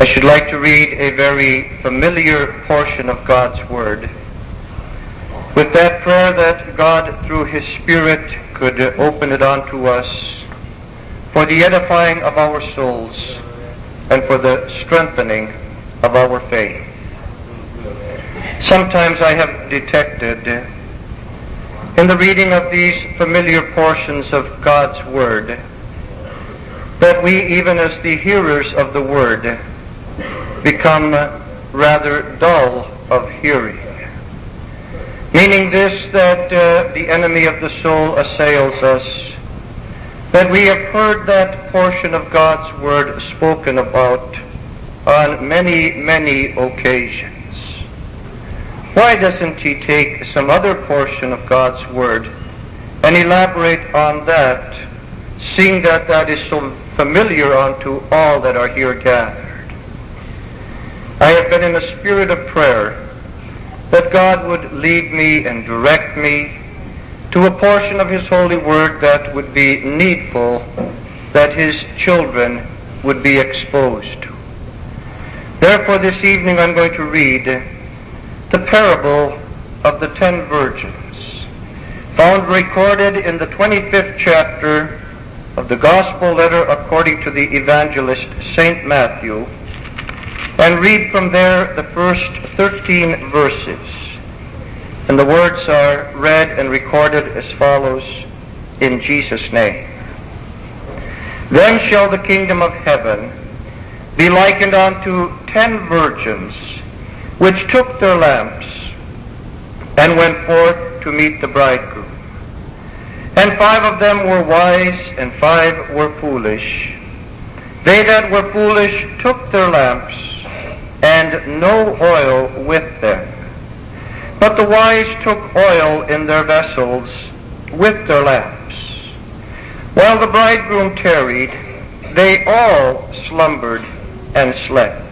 I should like to read a very familiar portion of God's Word. With that prayer that God, through His Spirit, could open it unto us for the edifying of our souls and for the strengthening of our faith. Sometimes I have detected in the reading of these familiar portions of God's Word that we, even as the hearers of the Word, become rather dull of hearing. Meaning this, that uh, the enemy of the soul assails us, that we have heard that portion of God's Word spoken about on many, many occasions. Why doesn't he take some other portion of God's Word and elaborate on that, seeing that that is so familiar unto all that are here gathered? I have been in a spirit of prayer that God would lead me and direct me to a portion of His holy word that would be needful that His children would be exposed to. Therefore, this evening I'm going to read the parable of the ten virgins, found recorded in the 25th chapter of the Gospel letter according to the evangelist St. Matthew, and read from there the first 13 verses. And the words are read and recorded as follows in Jesus' name. Then shall the kingdom of heaven be likened unto ten virgins which took their lamps and went forth to meet the bridegroom. And five of them were wise and five were foolish. They that were foolish took their lamps and no oil with them. But the wise took oil in their vessels with their lamps. While the bridegroom tarried, they all slumbered and slept.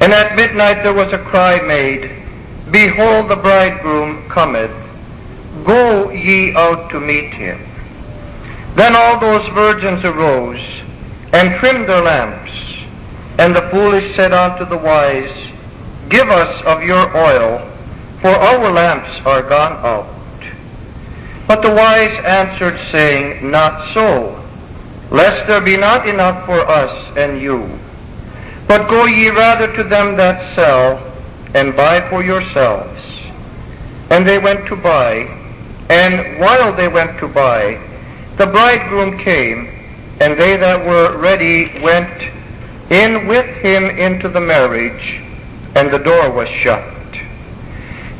And at midnight there was a cry made, Behold, the bridegroom cometh. Go ye out to meet him. Then all those virgins arose and trimmed their lamps. And the foolish said unto the wise, Give us of your oil, for our lamps are gone out. But the wise answered, saying, Not so, lest there be not enough for us and you. But go ye rather to them that sell, and buy for yourselves. And they went to buy, and while they went to buy, the bridegroom came, and they that were ready went in with him into the marriage, and the door was shut.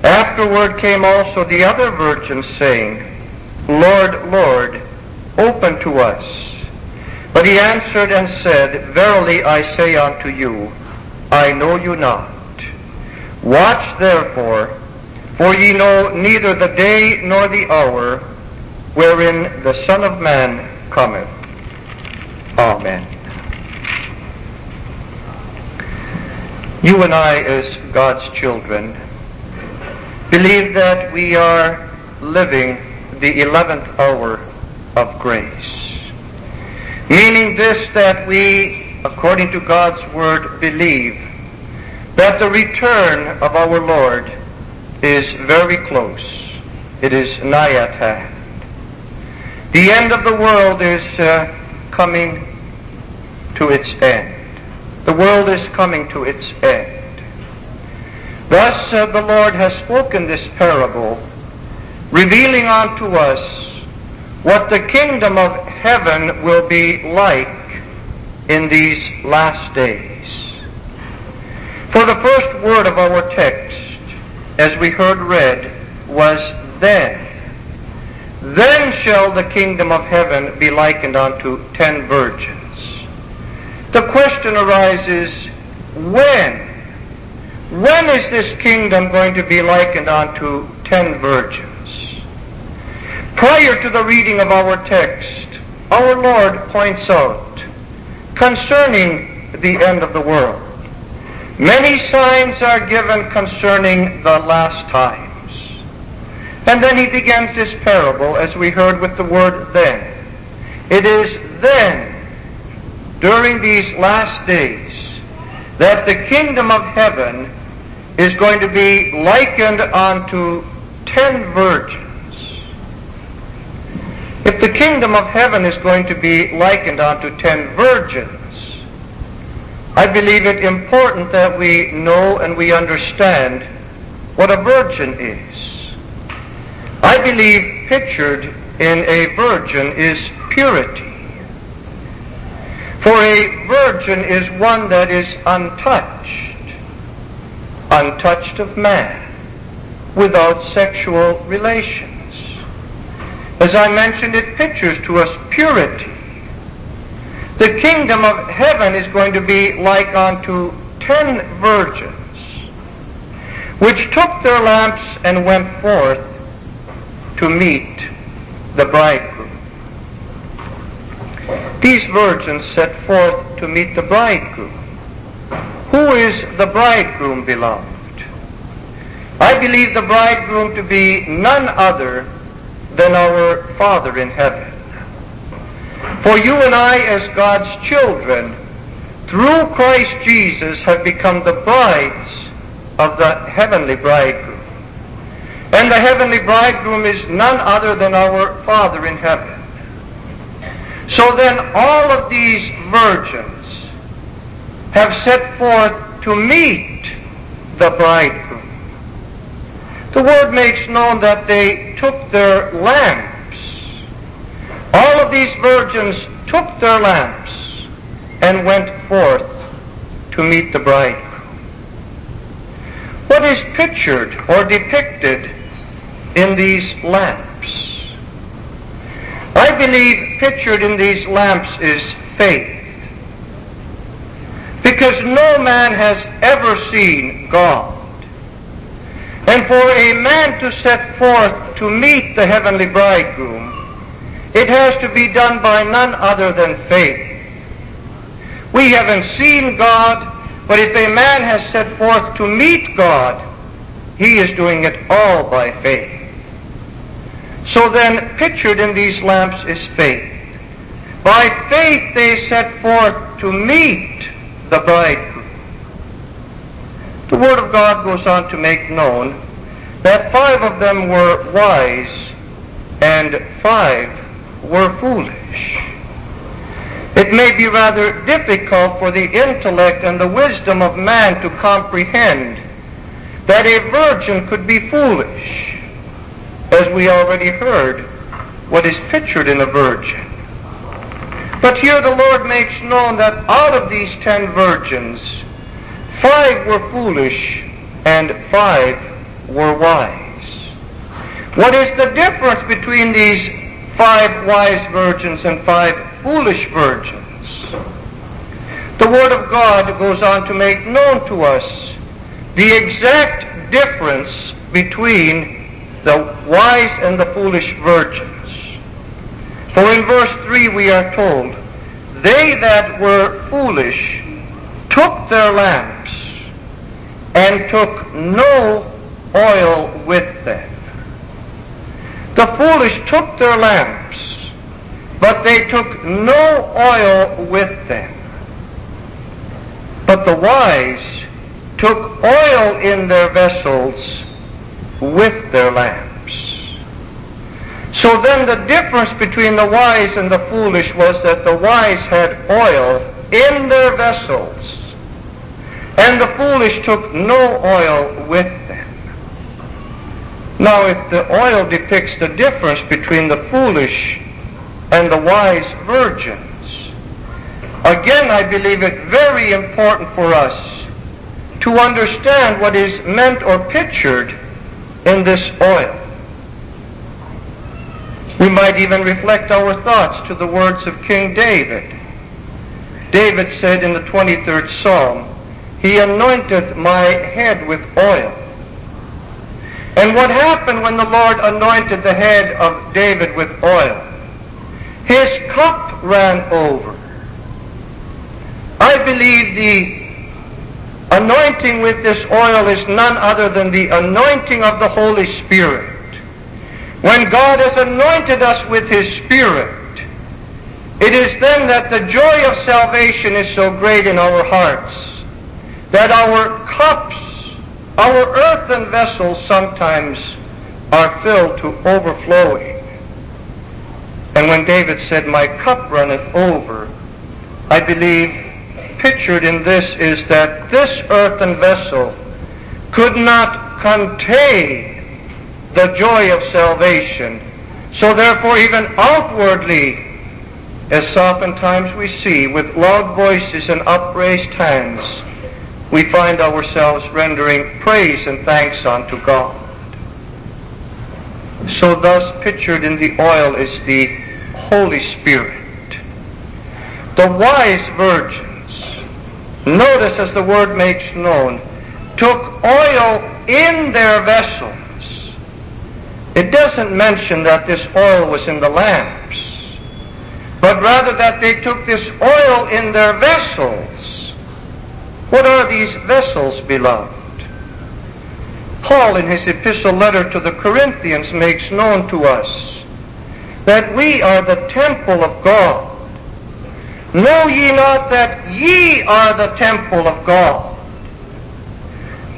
Afterward came also the other virgins, saying, Lord, Lord, open to us. But he answered and said, Verily I say unto you, I know you not. Watch therefore, for ye know neither the day nor the hour wherein the Son of Man cometh. Amen. You and I, as God's children, believe that we are living the 11th hour of grace. Meaning this that we, according to God's Word, believe that the return of our Lord is very close. It is nigh at hand. The end of the world is uh, coming to its end. The world is coming to its end. Thus uh, the Lord has spoken this parable, revealing unto us what the kingdom of heaven will be like in these last days. For the first word of our text, as we heard read, was then. Then shall the kingdom of heaven be likened unto ten virgins the question arises, when? When is this kingdom going to be likened unto ten virgins? Prior to the reading of our text, our Lord points out concerning the end of the world. Many signs are given concerning the last times. And then he begins this parable as we heard with the word then. It is then during these last days that the kingdom of heaven is going to be likened unto ten virgins. If the kingdom of heaven is going to be likened unto ten virgins, I believe it important that we know and we understand what a virgin is. I believe pictured in a virgin is purity. For a virgin is one that is untouched, untouched of man, without sexual relations. As I mentioned, it pictures to us purity. The kingdom of heaven is going to be like unto ten virgins, which took their lamps and went forth to meet the bridegroom. These virgins set forth to meet the bridegroom. Who is the bridegroom, beloved? I believe the bridegroom to be none other than our Father in heaven. For you and I, as God's children, through Christ Jesus, have become the brides of the heavenly bridegroom. And the heavenly bridegroom is none other than our Father in heaven. So then all of these virgins have set forth to meet the bridegroom. The word makes known that they took their lamps all of these virgins took their lamps and went forth to meet the bridegroom. What is pictured or depicted in these lamps? I believe pictured in these lamps is faith. Because no man has ever seen God. And for a man to set forth to meet the heavenly bridegroom, it has to be done by none other than faith. We haven't seen God, but if a man has set forth to meet God, he is doing it all by faith. So then, pictured in these lamps is faith. By faith they set forth to meet the bridegroom. The Word of God goes on to make known that five of them were wise and five were foolish. It may be rather difficult for the intellect and the wisdom of man to comprehend that a virgin could be foolish, as we already heard what is pictured in a virgin. But here the Lord makes known that out of these ten virgins, five were foolish and five were wise. What is the difference between these five wise virgins and five foolish virgins. The Word of God goes on to make known to us the exact difference between the wise and the foolish virgins. For in verse 3 we are told, They that were foolish took their lamps and took no oil with them. The foolish took their lamps, but they took no oil with them. But the wise took oil in their vessels with their lamps. So then the difference between the wise and the foolish was that the wise had oil in their vessels, and the foolish took no oil with them. Now, if the oil depicts the difference between the foolish and the wise virgins, again, I believe it very important for us to understand what is meant or pictured in this oil. We might even reflect our thoughts to the words of King David. David said in the 23rd Psalm, He anointeth my head with oil and what happened when the Lord anointed the head of David with oil? His cup ran over. I believe the anointing with this oil is none other than the anointing of the Holy Spirit. When God has anointed us with His Spirit, it is then that the joy of salvation is so great in our hearts. that our cups, our earthen vessels sometimes are filled to overflowing. And when David said, My cup runneth over, I believe pictured in this is that this earthen vessel could not contain the joy of salvation. So therefore, even outwardly, as oftentimes we see, with loud voices and upraised hands, we find ourselves rendering praise and thanks unto God. So thus pictured in the oil is the Holy Spirit. The wise virgins, notice as the word makes known, took oil in their vessels. It doesn't mention that this oil was in the lamps, but rather that they took this oil in their vessels. What are these vessels, beloved? Paul, in his epistle letter to the Corinthians, makes known to us that we are the temple of God. Know ye not that ye are the temple of God?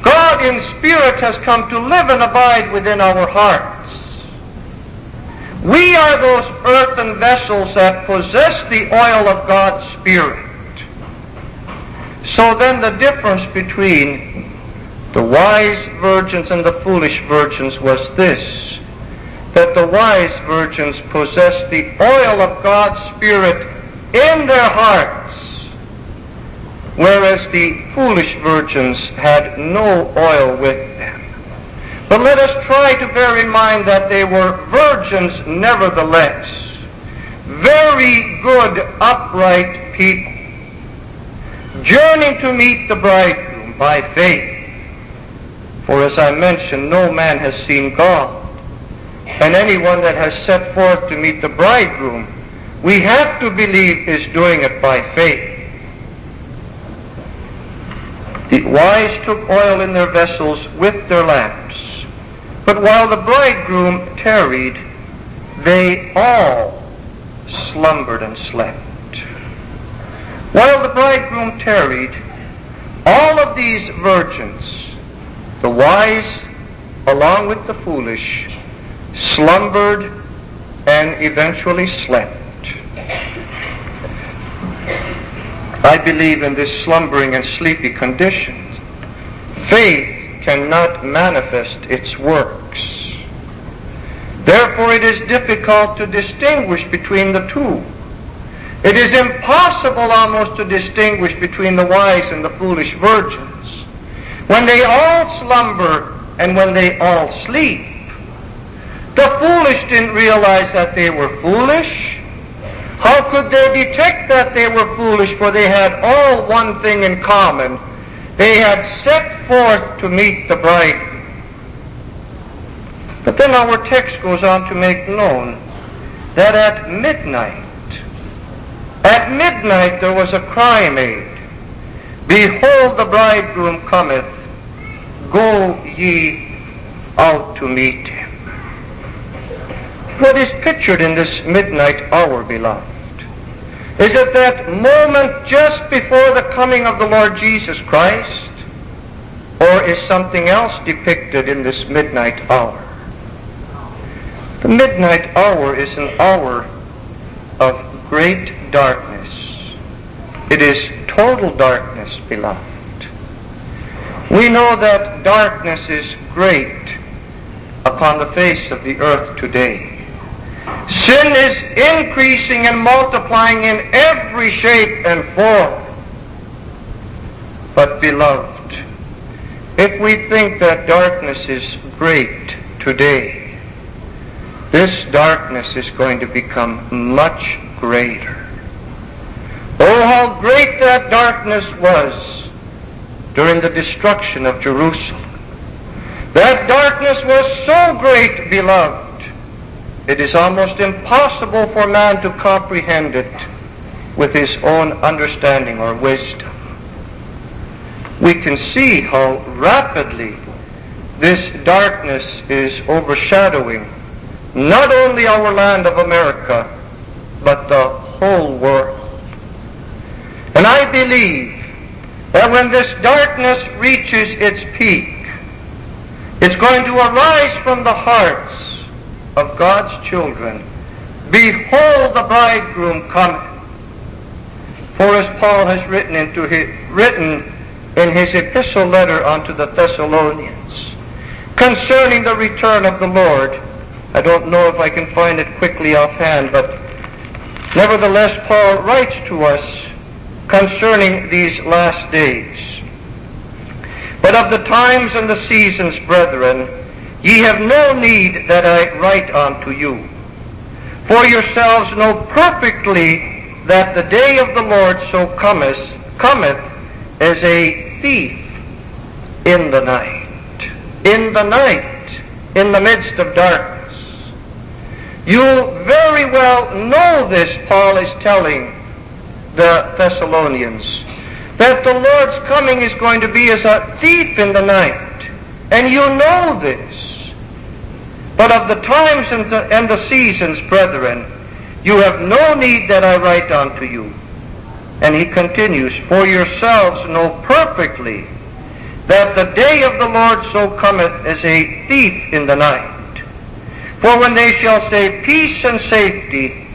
God in spirit has come to live and abide within our hearts. We are those earthen vessels that possess the oil of God's Spirit. So then the difference between the wise virgins and the foolish virgins was this, that the wise virgins possessed the oil of God's Spirit in their hearts, whereas the foolish virgins had no oil with them. But let us try to bear in mind that they were virgins nevertheless. Very good, upright people. Journeying to meet the bridegroom by faith. For as I mentioned, no man has seen God. And anyone that has set forth to meet the bridegroom, we have to believe is doing it by faith. The wise took oil in their vessels with their lamps. But while the bridegroom tarried, they all slumbered and slept. While the bridegroom tarried, all of these virgins, the wise along with the foolish, slumbered and eventually slept. I believe in this slumbering and sleepy condition. Faith cannot manifest its works. Therefore, it is difficult to distinguish between the two. It is impossible almost to distinguish between the wise and the foolish virgins. When they all slumber and when they all sleep, the foolish didn't realize that they were foolish. How could they detect that they were foolish? For they had all one thing in common. They had set forth to meet the bridegroom. But then our text goes on to make known that at midnight, at midnight there was a cry made, Behold the bridegroom cometh, go ye out to meet him. What is pictured in this midnight hour, beloved? Is it that moment just before the coming of the Lord Jesus Christ? Or is something else depicted in this midnight hour? The midnight hour is an hour of great darkness. It is total darkness, beloved. We know that darkness is great upon the face of the earth today. Sin is increasing and multiplying in every shape and form. But beloved, if we think that darkness is great today, this darkness is going to become much greater. Oh, how great that darkness was during the destruction of Jerusalem. That darkness was so great, beloved, it is almost impossible for man to comprehend it with his own understanding or wisdom. We can see how rapidly this darkness is overshadowing not only our land of America, but the whole world. And I believe that when this darkness reaches its peak, it's going to arise from the hearts of God's children. Behold, the bridegroom cometh. For as Paul has written into his, written in his epistle letter unto the Thessalonians concerning the return of the Lord, I don't know if I can find it quickly offhand, but nevertheless Paul writes to us concerning these last days. But of the times and the seasons, brethren, ye have no need that I write unto you. For yourselves know perfectly that the day of the Lord so cometh, cometh as a thief in the night. In the night, in the midst of darkness. You very well know this, Paul is telling the Thessalonians, that the Lord's coming is going to be as a thief in the night. And you know this. But of the times and the, and the seasons, brethren, you have no need that I write unto you. And he continues, For yourselves know perfectly that the day of the Lord so cometh as a thief in the night. For when they shall say peace and safety,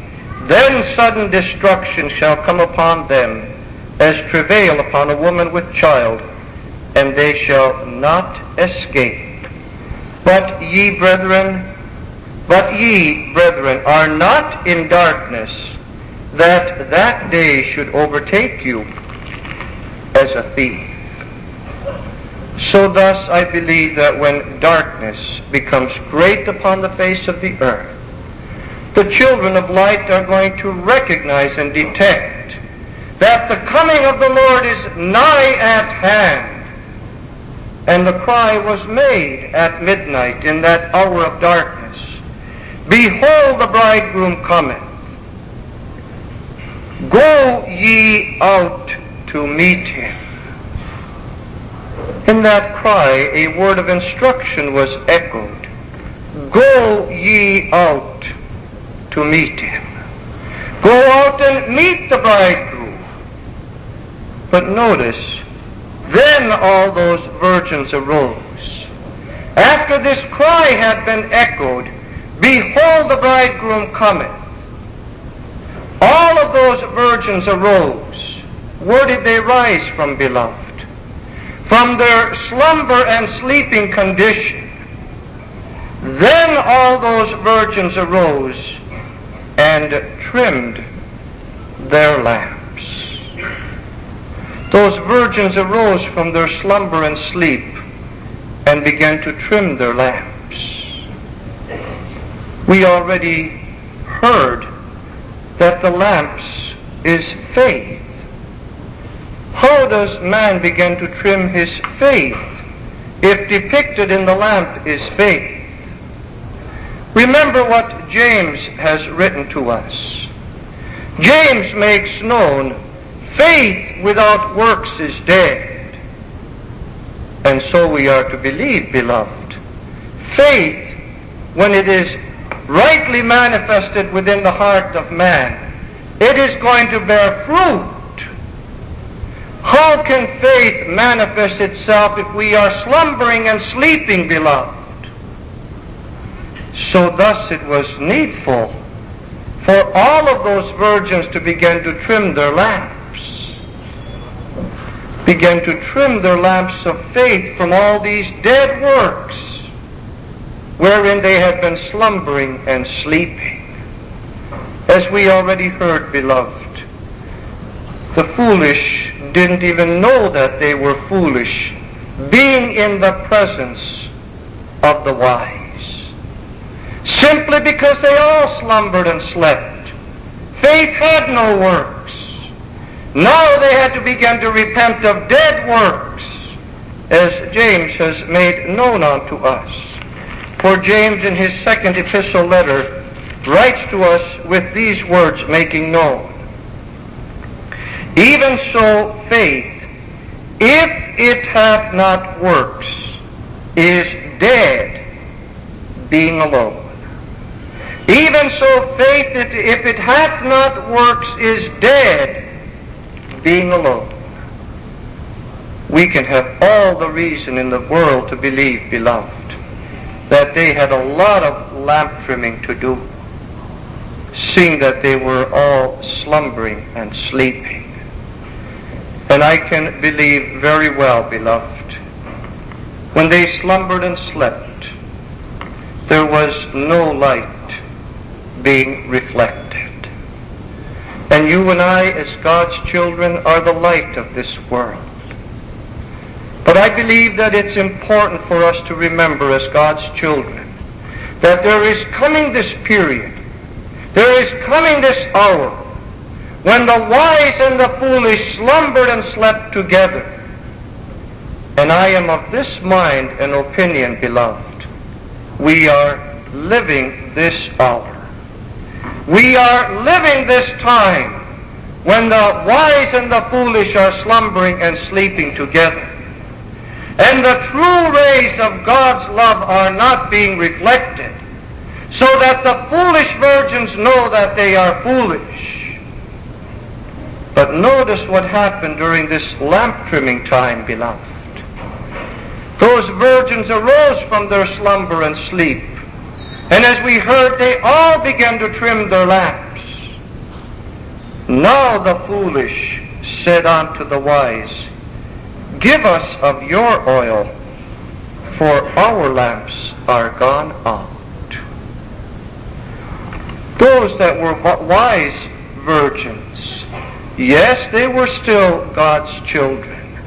then sudden destruction shall come upon them, as travail upon a woman with child, and they shall not escape. But ye, brethren, but ye, brethren, are not in darkness, that that day should overtake you as a thief. So thus I believe that when darkness becomes great upon the face of the earth, the children of light are going to recognize and detect that the coming of the Lord is nigh at hand. And the cry was made at midnight in that hour of darkness. Behold, the bridegroom cometh. Go ye out to meet him. In that cry, a word of instruction was echoed. Go ye out to meet him. Go out and meet the bridegroom. But notice, then all those virgins arose. After this cry had been echoed, Behold, the bridegroom cometh. All of those virgins arose. Where did they rise from, beloved? From their slumber and sleeping condition. Then all those virgins arose and trimmed their lamps. Those virgins arose from their slumber and sleep and began to trim their lamps. We already heard that the lamps is faith. How does man begin to trim his faith if depicted in the lamp is faith? Remember what James has written to us. James makes known faith without works is dead. And so we are to believe, beloved. Faith, when it is rightly manifested within the heart of man, it is going to bear fruit. How can faith manifest itself if we are slumbering and sleeping, beloved? So thus it was needful for all of those virgins to begin to trim their lamps. Begin to trim their lamps of faith from all these dead works wherein they had been slumbering and sleeping. As we already heard, beloved, the foolish didn't even know that they were foolish, being in the presence of the wise simply because they all slumbered and slept. Faith had no works. Now they had to begin to repent of dead works, as James has made known unto us. For James in his second epistle letter writes to us with these words making known. Even so faith, if it hath not works, is dead, being alone. Even so, faith, if it hath not works, is dead, being alone. we can have all the reason in the world to believe, beloved, that they had a lot of lamp trimming to do, seeing that they were all slumbering and sleeping. And I can believe very well, beloved, when they slumbered and slept, there was no light being reflected. And you and I, as God's children, are the light of this world. But I believe that it's important for us to remember as God's children that there is coming this period, there is coming this hour when the wise and the foolish slumbered and slept together. And I am of this mind and opinion, beloved. We are living this hour. We are living this time when the wise and the foolish are slumbering and sleeping together and the true rays of God's love are not being reflected, so that the foolish virgins know that they are foolish. But notice what happened during this lamp trimming time, beloved. Those virgins arose from their slumber and sleep, and as we heard, they all began to trim their lamps. Now the foolish said unto the wise, Give us of your oil, for our lamps are gone out. Those that were wise virgins, yes, they were still God's children,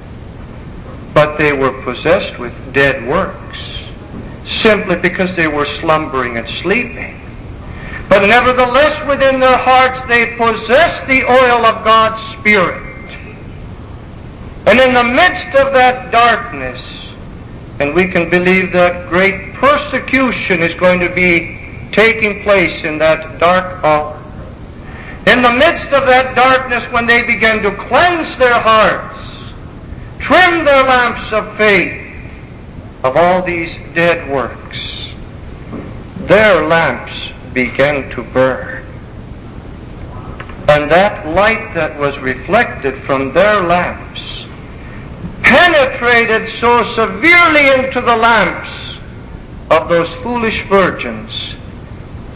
but they were possessed with dead works, simply because they were slumbering and sleeping. But nevertheless, within their hearts, they possessed the oil of God's Spirit. And in the midst of that darkness, and we can believe that great persecution is going to be taking place in that dark hour. In the midst of that darkness, when they begin to cleanse their hearts, trim their lamps of faith of all these dead works, their lamps began to burn. And that light that was reflected from their lamps penetrated so severely into the lamps of those foolish virgins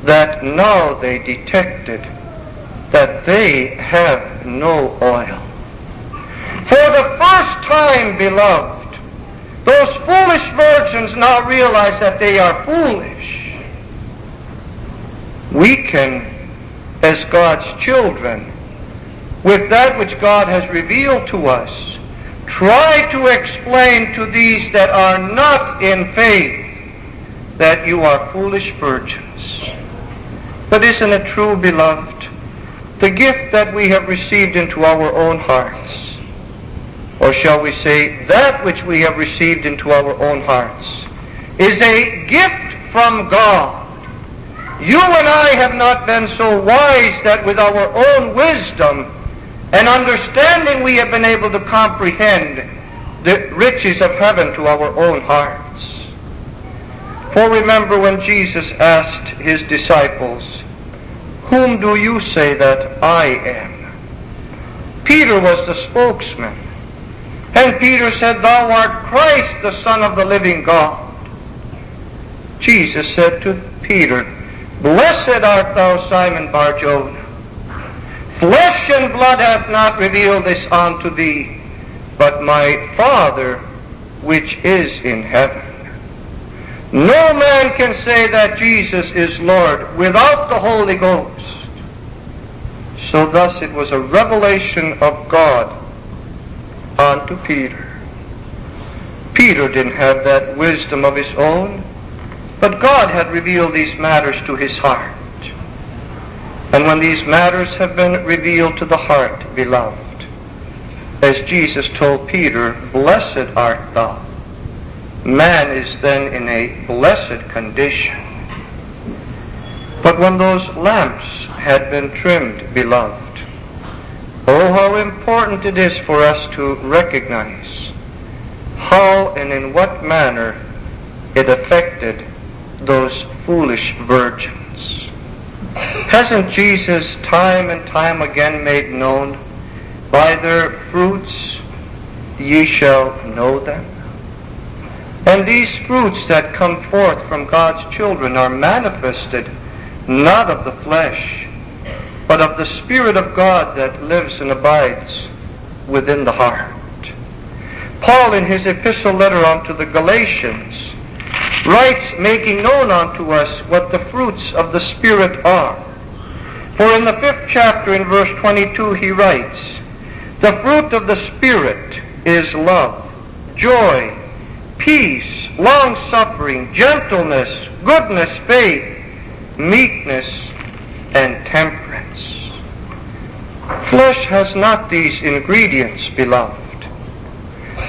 that now they detected that they have no oil. For the first time, beloved, those foolish virgins now realize that they are foolish. We can, as God's children, with that which God has revealed to us, Try to explain to these that are not in faith that you are foolish virgins. But isn't it true, beloved? The gift that we have received into our own hearts, or shall we say, that which we have received into our own hearts, is a gift from God. You and I have not been so wise that with our own wisdom and understanding we have been able to comprehend the riches of heaven to our own hearts. For remember when Jesus asked his disciples, Whom do you say that I am? Peter was the spokesman. And Peter said, Thou art Christ, the Son of the living God. Jesus said to Peter, Blessed art thou, Simon Barjona Flesh and blood hath not revealed this unto thee, but my Father which is in heaven. No man can say that Jesus is Lord without the Holy Ghost. So thus it was a revelation of God unto Peter. Peter didn't have that wisdom of his own, but God had revealed these matters to his heart. And when these matters have been revealed to the heart, beloved, as Jesus told Peter, Blessed art thou. Man is then in a blessed condition. But when those lamps had been trimmed, beloved, oh, how important it is for us to recognize how and in what manner it affected those foolish virgins. Hasn't Jesus time and time again made known by their fruits ye shall know them. And these fruits that come forth from God's children are manifested not of the flesh, but of the Spirit of God that lives and abides within the heart. Paul, in his epistle letter unto the Galatians, writes, making known unto us what the fruits of the Spirit are. For in the fifth chapter, in verse 22, he writes, The fruit of the Spirit is love, joy, peace, long suffering, gentleness, goodness, faith, meekness, and temperance. Flesh has not these ingredients, beloved.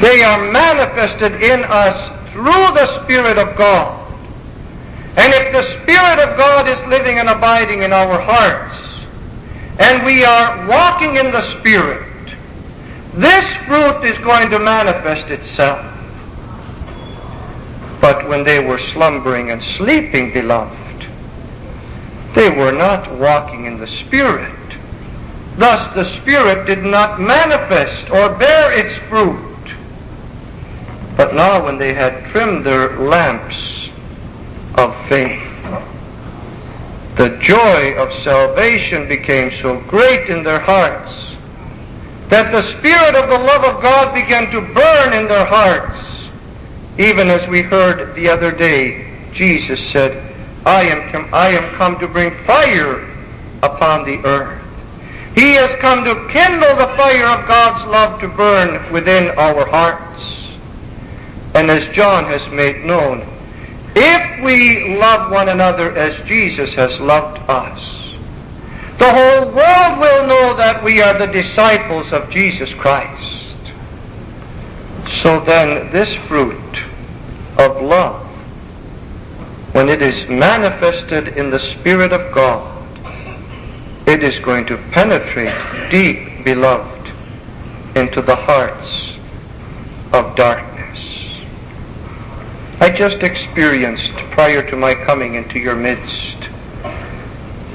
They are manifested in us through the Spirit of God. And if the Spirit of God is living and abiding in our hearts, and we are walking in the Spirit, this fruit is going to manifest itself. But when they were slumbering and sleeping, beloved, they were not walking in the Spirit. Thus the Spirit did not manifest or bear its fruit. But now when they had trimmed their lamps of faith, the joy of salvation became so great in their hearts that the Spirit of the love of God began to burn in their hearts. Even as we heard the other day, Jesus said, I am, I am come to bring fire upon the earth. He has come to kindle the fire of God's love to burn within our hearts. And as John has made known, if we love one another as Jesus has loved us, the whole world will know that we are the disciples of Jesus Christ. So then, this fruit of love when it is manifested in the Spirit of God, it is going to penetrate deep, beloved, into the hearts of darkness. I just experienced prior to my coming into your midst,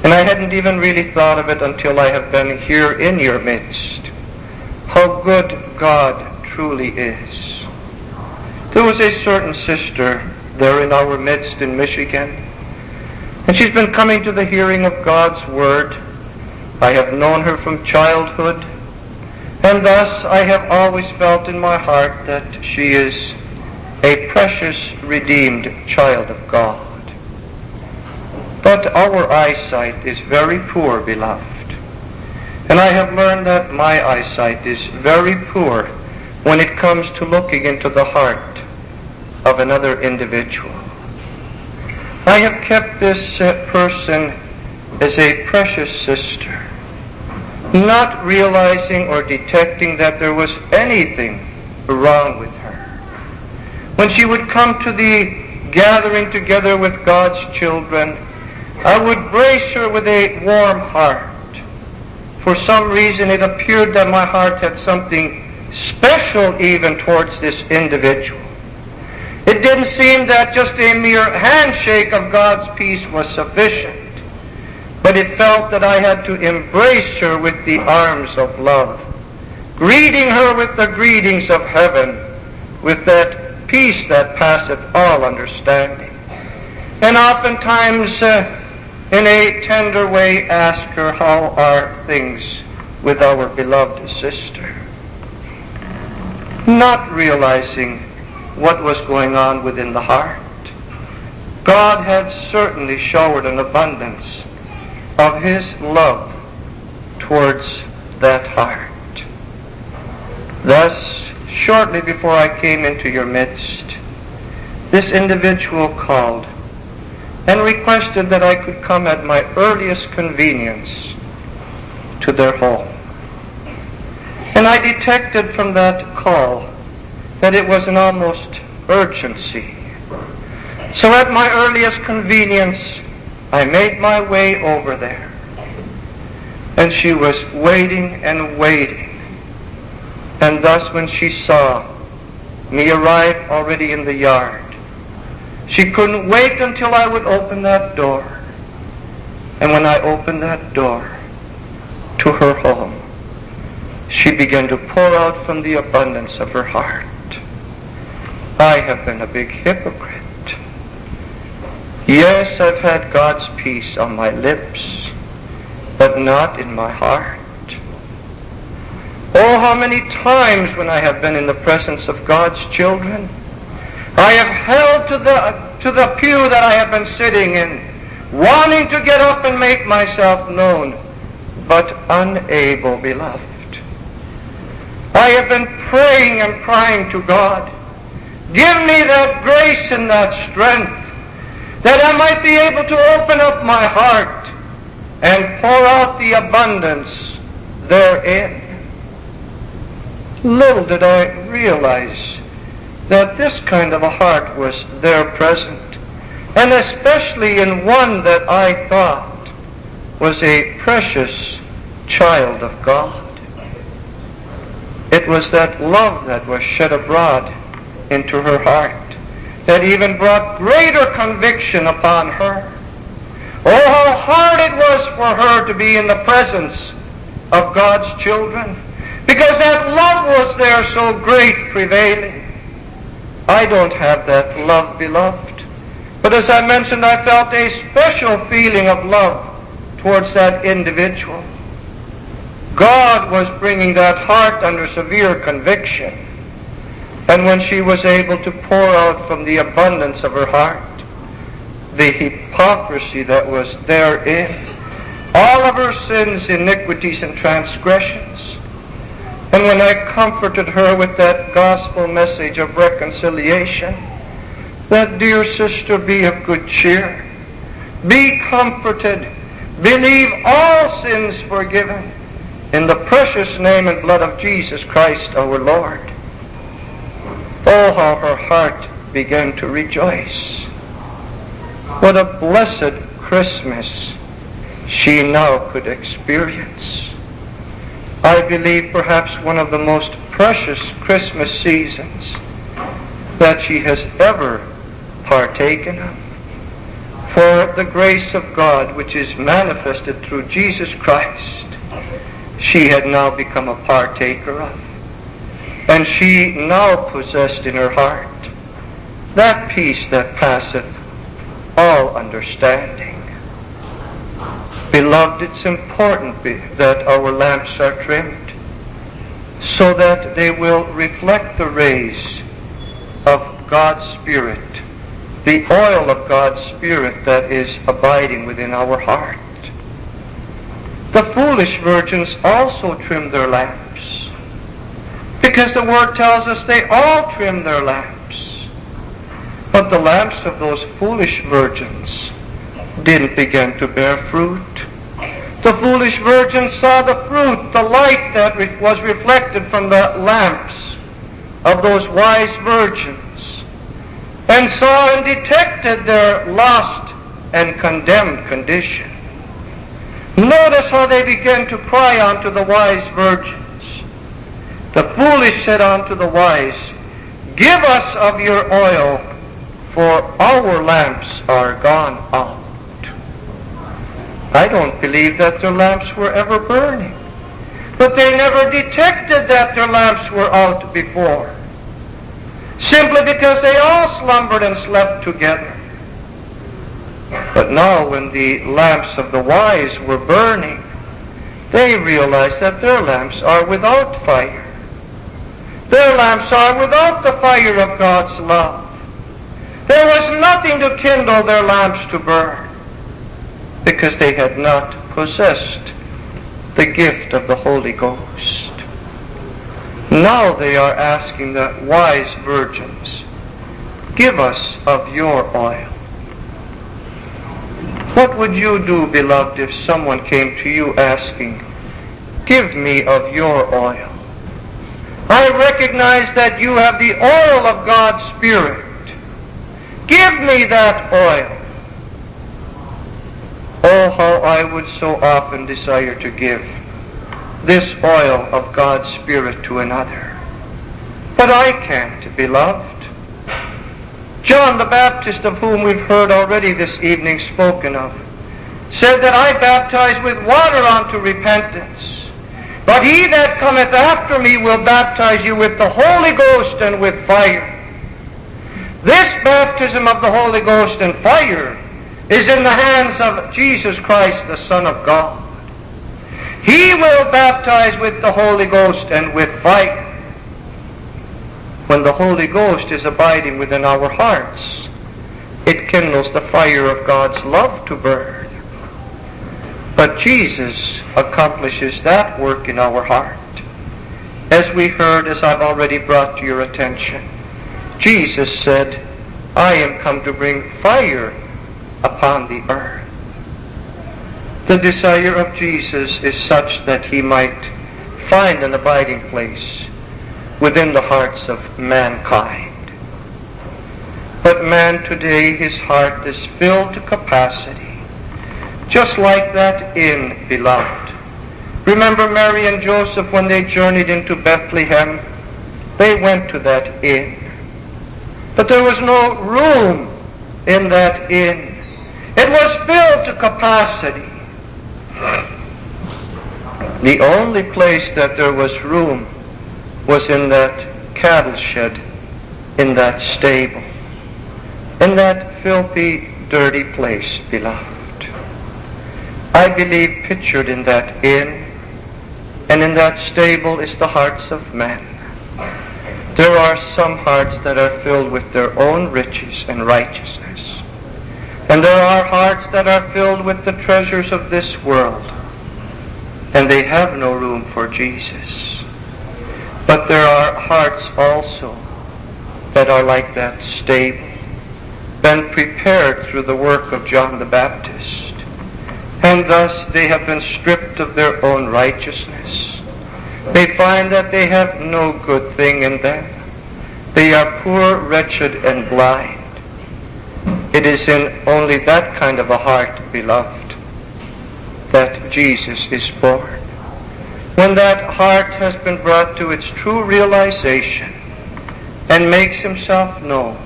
and I hadn't even really thought of it until I have been here in your midst, how good God truly is. There was a certain sister there in our midst in Michigan. And she's been coming to the hearing of God's Word. I have known her from childhood, and thus I have always felt in my heart that she is a precious, redeemed child of God. But our eyesight is very poor, beloved. And I have learned that my eyesight is very poor when it comes to looking into the heart of another individual. I have kept this uh, person as a precious sister, not realizing or detecting that there was anything wrong with her. When she would come to the gathering together with God's children, I would brace her with a warm heart. For some reason it appeared that my heart had something special even towards this individual. It didn't seem that just a mere handshake of God's peace was sufficient, but it felt that I had to embrace her with the arms of love, greeting her with the greetings of heaven, with that peace that passeth all understanding. And oftentimes, uh, in a tender way, ask her, How are things with our beloved sister? Not realizing what was going on within the heart. God had certainly showered an abundance of His love towards that heart. Thus, shortly before I came into your midst, this individual called and requested that I could come at my earliest convenience to their home. And I detected from that call that it was an almost urgency. So at my earliest convenience, I made my way over there. And she was waiting and waiting. And thus when she saw me arrive already in the yard, she couldn't wait until I would open that door. And when I opened that door to her home, she began to pour out from the abundance of her heart. I have been a big hypocrite. Yes, I've had God's peace on my lips, but not in my heart. Oh, how many times when I have been in the presence of God's children, I have held to the, to the pew that I have been sitting in, wanting to get up and make myself known, but unable, beloved. I have been praying and crying to God, give me that grace and that strength that I might be able to open up my heart and pour out the abundance therein. Little did I realize that this kind of a heart was there present, and especially in one that I thought was a precious child of God. It was that love that was shed abroad into her heart that even brought greater conviction upon her. Oh, how hard it was for her to be in the presence of God's children because that love was there so great prevailing. I don't have that love, beloved. But as I mentioned, I felt a special feeling of love towards that individual. God was bringing that heart under severe conviction. And when she was able to pour out from the abundance of her heart the hypocrisy that was therein, all of her sins, iniquities, and transgressions, and when I comforted her with that gospel message of reconciliation, that dear sister, be of good cheer. Be comforted. Believe all sins forgiven in the precious name and blood of Jesus Christ our Lord. Oh, how her heart began to rejoice. What a blessed Christmas she now could experience. I believe perhaps one of the most precious Christmas seasons that she has ever partaken of. For the grace of God, which is manifested through Jesus Christ, she had now become a partaker of. And she now possessed in her heart that peace that passeth all understanding. Beloved, it's important that our lamps are trimmed so that they will reflect the rays of God's Spirit, the oil of God's Spirit that is abiding within our heart. The foolish virgins also trim their lamps because the Word tells us they all trim their lamps. But the lamps of those foolish virgins didn't begin to bear fruit. The foolish virgins saw the fruit, the light that was reflected from the lamps of those wise virgins, and saw and detected their lost and condemned condition. Notice how they began to cry unto the wise virgins. The foolish said unto the wise, Give us of your oil, for our lamps are gone out. I don't believe that their lamps were ever burning. But they never detected that their lamps were out before. Simply because they all slumbered and slept together. But now when the lamps of the wise were burning, they realized that their lamps are without fire. Their lamps are without the fire of God's love. There was nothing to kindle their lamps to burn because they had not possessed the gift of the Holy Ghost. Now they are asking the wise virgins, give us of your oil. What would you do, beloved, if someone came to you asking, give me of your oil? I recognize that you have the oil of God's Spirit. Give me that oil. Oh, how I would so often desire to give this oil of God's Spirit to another. But I can't, beloved. John the Baptist, of whom we've heard already this evening spoken of, said that I baptize with water unto repentance. But he that cometh after me will baptize you with the Holy Ghost and with fire. This baptism of the Holy Ghost and fire is in the hands of Jesus Christ, the Son of God. He will baptize with the Holy Ghost and with fire. When the Holy Ghost is abiding within our hearts, it kindles the fire of God's love to burn. But Jesus accomplishes that work in our heart. As we heard, as I've already brought to your attention, Jesus said, I am come to bring fire upon the earth. The desire of Jesus is such that he might find an abiding place within the hearts of mankind. But man today, his heart is filled to capacity, just like that inn, beloved. Remember Mary and Joseph when they journeyed into Bethlehem? They went to that inn. But there was no room in that inn. It was filled to capacity. The only place that there was room was in that cattle shed, in that stable, in that filthy, dirty place, beloved. I believe pictured in that inn and in that stable is the hearts of men. There are some hearts that are filled with their own riches and righteousness. And there are hearts that are filled with the treasures of this world. And they have no room for Jesus. But there are hearts also that are like that stable, been prepared through the work of John the Baptist. And thus they have been stripped of their own righteousness. They find that they have no good thing in them. They are poor, wretched, and blind. It is in only that kind of a heart, beloved, that Jesus is born. When that heart has been brought to its true realization and makes himself known,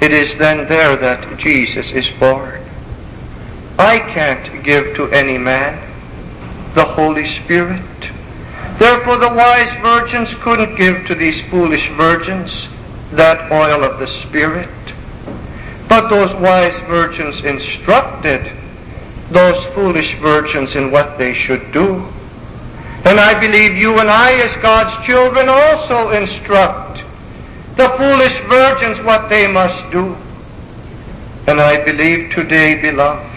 it is then there that Jesus is born. I can't give to any man the Holy Spirit. Therefore the wise virgins couldn't give to these foolish virgins that oil of the Spirit. But those wise virgins instructed those foolish virgins in what they should do. And I believe you and I as God's children also instruct the foolish virgins what they must do. And I believe today, beloved,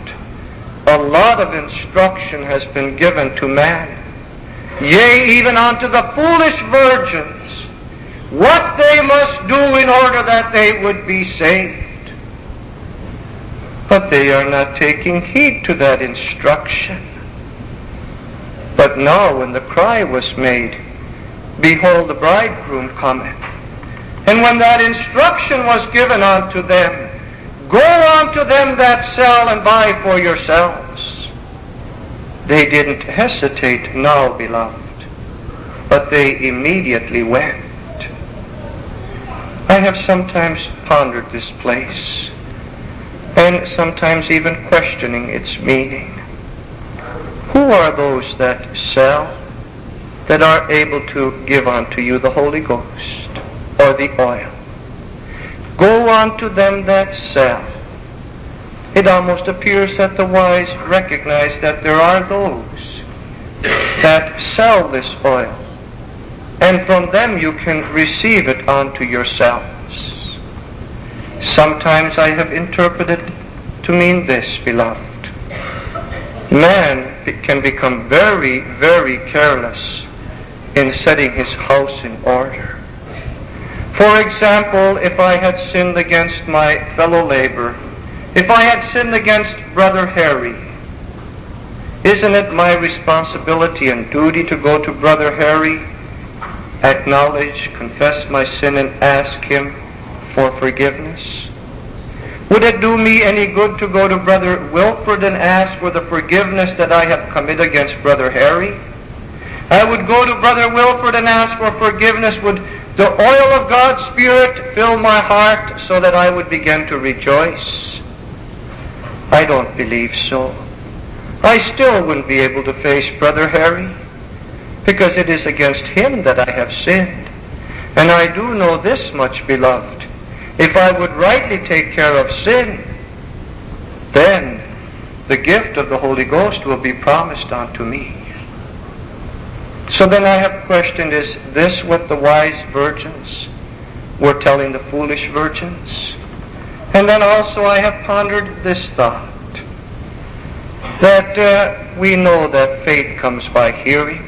a lot of instruction has been given to man yea, even unto the foolish virgins, what they must do in order that they would be saved. But they are not taking heed to that instruction. But now when the cry was made, Behold, the bridegroom cometh. And when that instruction was given unto them, Go unto them that sell and buy for yourselves. They didn't hesitate now, beloved, but they immediately went. I have sometimes pondered this place, and sometimes even questioning its meaning. Who are those that sell, that are able to give unto you the Holy Ghost or the oil? Go unto them that sell it almost appears that the wise recognize that there are those that sell this oil, and from them you can receive it unto yourselves. Sometimes I have interpreted to mean this, beloved. Man can become very, very careless in setting his house in order. For example, if I had sinned against my fellow laborer, if I had sinned against Brother Harry, isn't it my responsibility and duty to go to Brother Harry, acknowledge, confess my sin, and ask him for forgiveness? Would it do me any good to go to Brother Wilford and ask for the forgiveness that I have committed against Brother Harry? I would go to Brother Wilford and ask for forgiveness. Would the oil of God's Spirit fill my heart so that I would begin to rejoice? I don't believe so. I still wouldn't be able to face Brother Harry. because it is against him that I have sinned. And I do know this much, beloved. If I would rightly take care of sin, then the gift of the Holy Ghost will be promised unto me. So then I have questioned, is this what the wise virgins were telling the foolish virgins? And then also I have pondered this thought, that uh, we know that faith comes by hearing.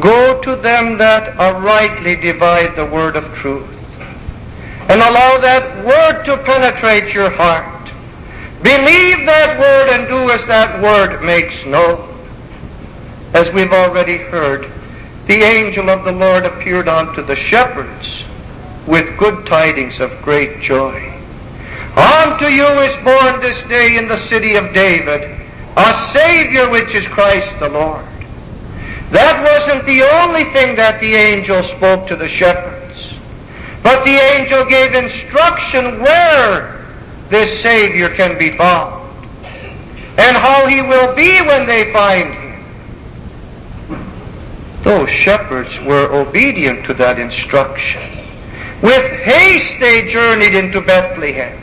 Go to them that are rightly divide the word of truth, and allow that word to penetrate your heart. Believe that word and do as that word makes known. As we've already heard, the angel of the Lord appeared unto the shepherds with good tidings of great joy. Unto you is born this day in the city of David a Savior which is Christ the Lord. That wasn't the only thing that the angel spoke to the shepherds. But the angel gave instruction where this Savior can be found and how he will be when they find him. Those shepherds were obedient to that instruction. With haste they journeyed into Bethlehem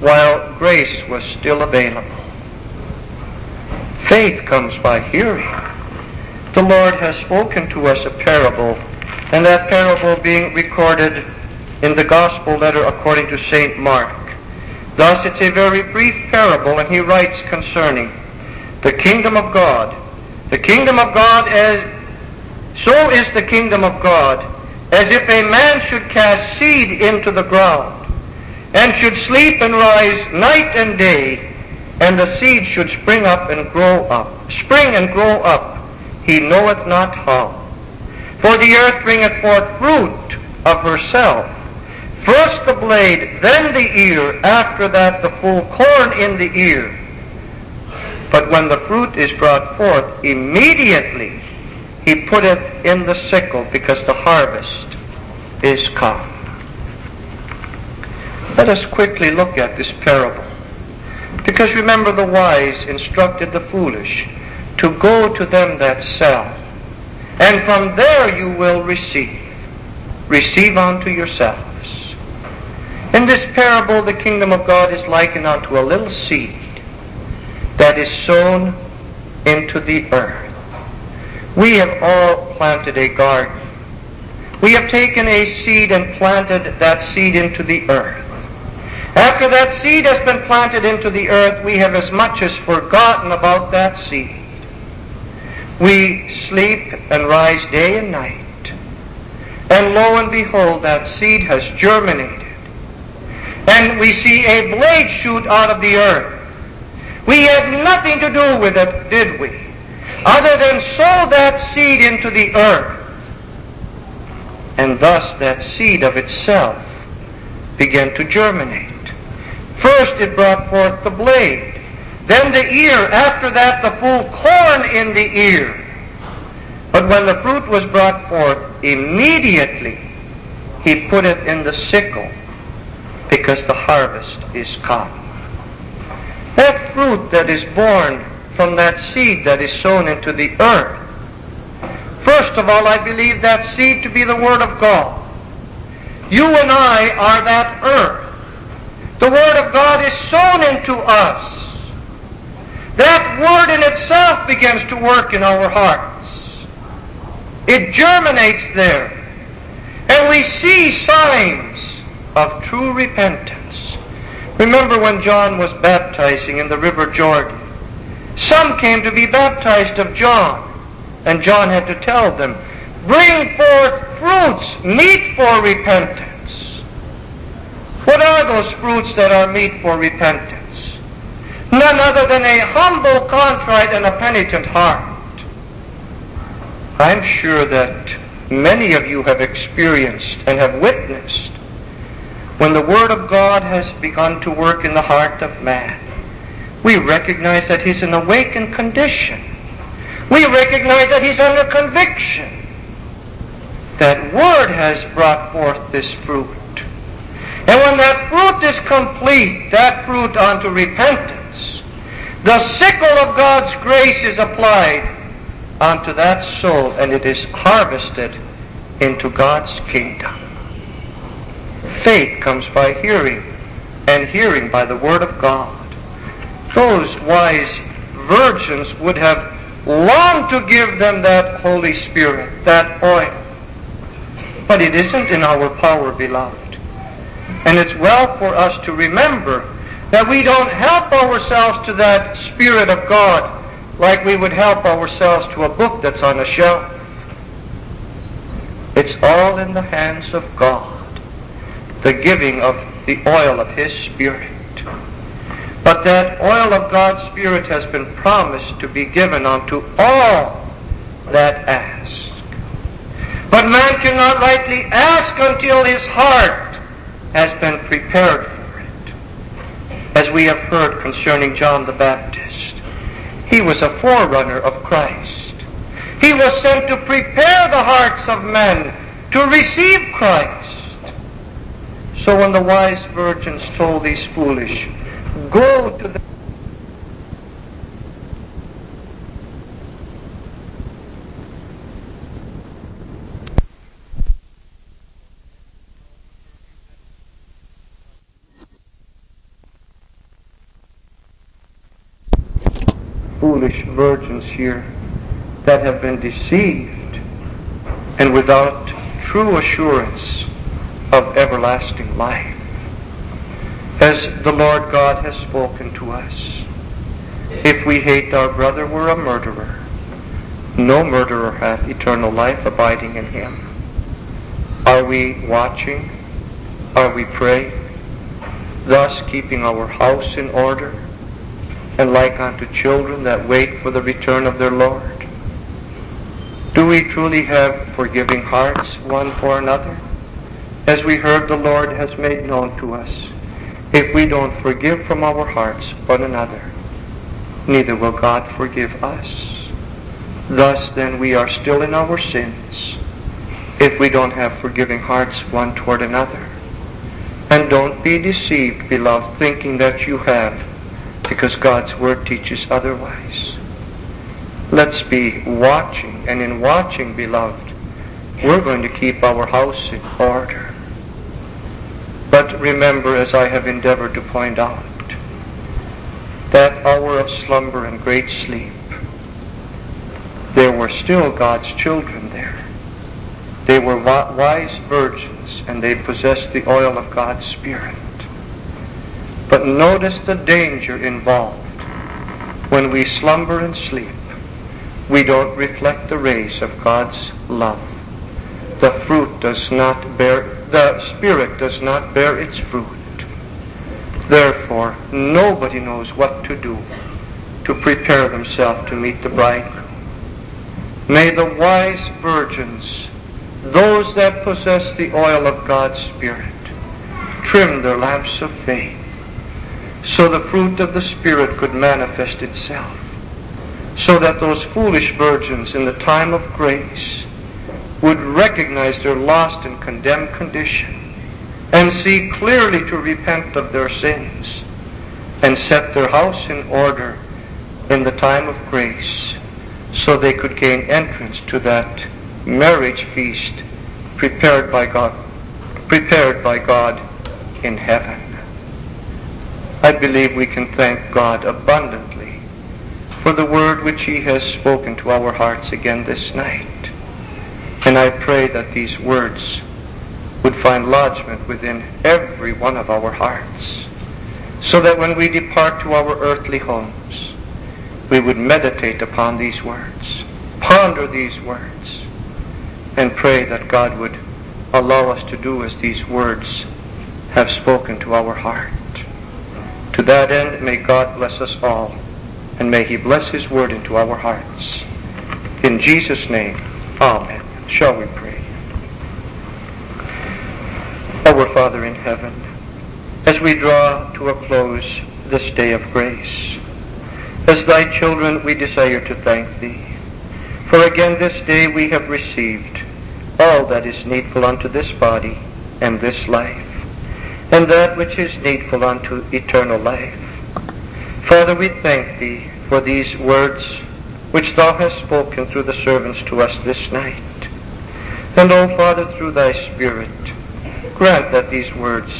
while grace was still available. Faith comes by hearing. The Lord has spoken to us a parable, and that parable being recorded in the Gospel letter according to St. Mark. Thus it's a very brief parable, and he writes concerning the kingdom of God. The kingdom of God as so is the kingdom of God, as if a man should cast seed into the ground, and should sleep and rise night and day, and the seed should spring up and grow up. Spring and grow up, he knoweth not how. For the earth bringeth forth fruit of herself. First the blade, then the ear, after that the full corn in the ear. But when the fruit is brought forth, immediately he putteth in the sickle, because the harvest is come. Let us quickly look at this parable. Because remember, the wise instructed the foolish to go to them that sell, and from there you will receive. Receive unto yourselves. In this parable, the kingdom of God is likened unto a little seed that is sown into the earth. We have all planted a garden. We have taken a seed and planted that seed into the earth. After that seed has been planted into the earth, we have as much as forgotten about that seed. We sleep and rise day and night. And lo and behold, that seed has germinated. And we see a blade shoot out of the earth. We had nothing to do with it, did we? Other than sow that seed into the earth. And thus that seed of itself began to germinate. First it brought forth the blade, then the ear, after that the full corn in the ear. But when the fruit was brought forth, immediately he put it in the sickle, because the harvest is come. That fruit that is born from that seed that is sown into the earth, first of all, I believe that seed to be the Word of God. You and I are that earth. The Word of God is sown into us. That Word in itself begins to work in our hearts. It germinates there. And we see signs of true repentance. Remember when John was baptizing in the River Jordan? Some came to be baptized of John. And John had to tell them, bring forth fruits meet for repentance. What are those fruits that are meet for repentance? None other than a humble, contrite, and a penitent heart. I'm sure that many of you have experienced and have witnessed when the Word of God has begun to work in the heart of man. We recognize that he's in awakened condition. We recognize that he's under conviction. That Word has brought forth this fruit. And when that fruit is complete, that fruit unto repentance, the sickle of God's grace is applied unto that soul and it is harvested into God's kingdom. Faith comes by hearing, and hearing by the Word of God. Those wise virgins would have longed to give them that Holy Spirit, that oil. But it isn't in our power, beloved. And it's well for us to remember that we don't help ourselves to that Spirit of God like we would help ourselves to a book that's on a shelf. It's all in the hands of God, the giving of the oil of His Spirit. But that oil of God's Spirit has been promised to be given unto all that ask. But man cannot rightly ask until his heart has been prepared for it. As we have heard concerning John the Baptist, he was a forerunner of Christ. He was sent to prepare the hearts of men to receive Christ. So when the wise virgins told these foolish, go to the foolish virgins here that have been deceived and without true assurance of everlasting life. As the Lord God has spoken to us, if we hate our brother, we're a murderer. No murderer hath eternal life abiding in him. Are we watching? Are we praying? Thus keeping our house in order? and like unto children that wait for the return of their Lord? Do we truly have forgiving hearts one for another? As we heard the Lord has made known to us, if we don't forgive from our hearts one another, neither will God forgive us. Thus then we are still in our sins if we don't have forgiving hearts one toward another. And don't be deceived, beloved, thinking that you have because God's Word teaches otherwise. Let's be watching, and in watching, beloved, we're going to keep our house in order. But remember, as I have endeavored to point out, that hour of slumber and great sleep, there were still God's children there. They were wise virgins, and they possessed the oil of God's Spirit. But notice the danger involved. When we slumber and sleep, we don't reflect the rays of God's love. The fruit does not bear, the Spirit does not bear its fruit. Therefore, nobody knows what to do to prepare themselves to meet the bridegroom. May the wise virgins, those that possess the oil of God's Spirit, trim their lamps of faith so the fruit of the Spirit could manifest itself, so that those foolish virgins in the time of grace would recognize their lost and condemned condition and see clearly to repent of their sins and set their house in order in the time of grace so they could gain entrance to that marriage feast prepared by God prepared by God in heaven. I believe we can thank God abundantly for the word which He has spoken to our hearts again this night. And I pray that these words would find lodgment within every one of our hearts, so that when we depart to our earthly homes, we would meditate upon these words, ponder these words, and pray that God would allow us to do as these words have spoken to our heart. To that end, may God bless us all, and may He bless His word into our hearts. In Jesus' name, Amen. Shall we pray? Our Father in heaven, as we draw to a close this day of grace, as thy children we desire to thank thee. For again this day we have received all that is needful unto this body and this life and that which is needful unto eternal life. Father, we thank Thee for these words which thou hast spoken through the servants to us this night. And, O Father, through thy Spirit, grant that these words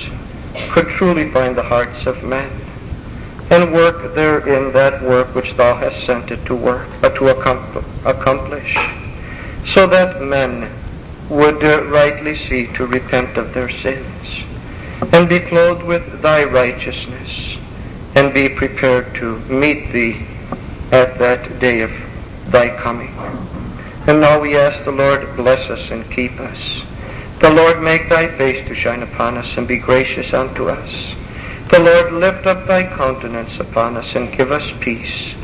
could truly find the hearts of men and work therein that work which thou hast sent it to work, uh, to accomplish, so that men would uh, rightly see to repent of their sins and be clothed with thy righteousness and be prepared to meet thee at that day of thy coming. And now we ask the Lord to bless us and keep us. The Lord make thy face to shine upon us and be gracious unto us. The Lord lift up thy countenance upon us and give us peace.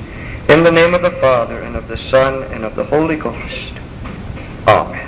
In the name of the Father and of the Son and of the Holy Ghost. Amen.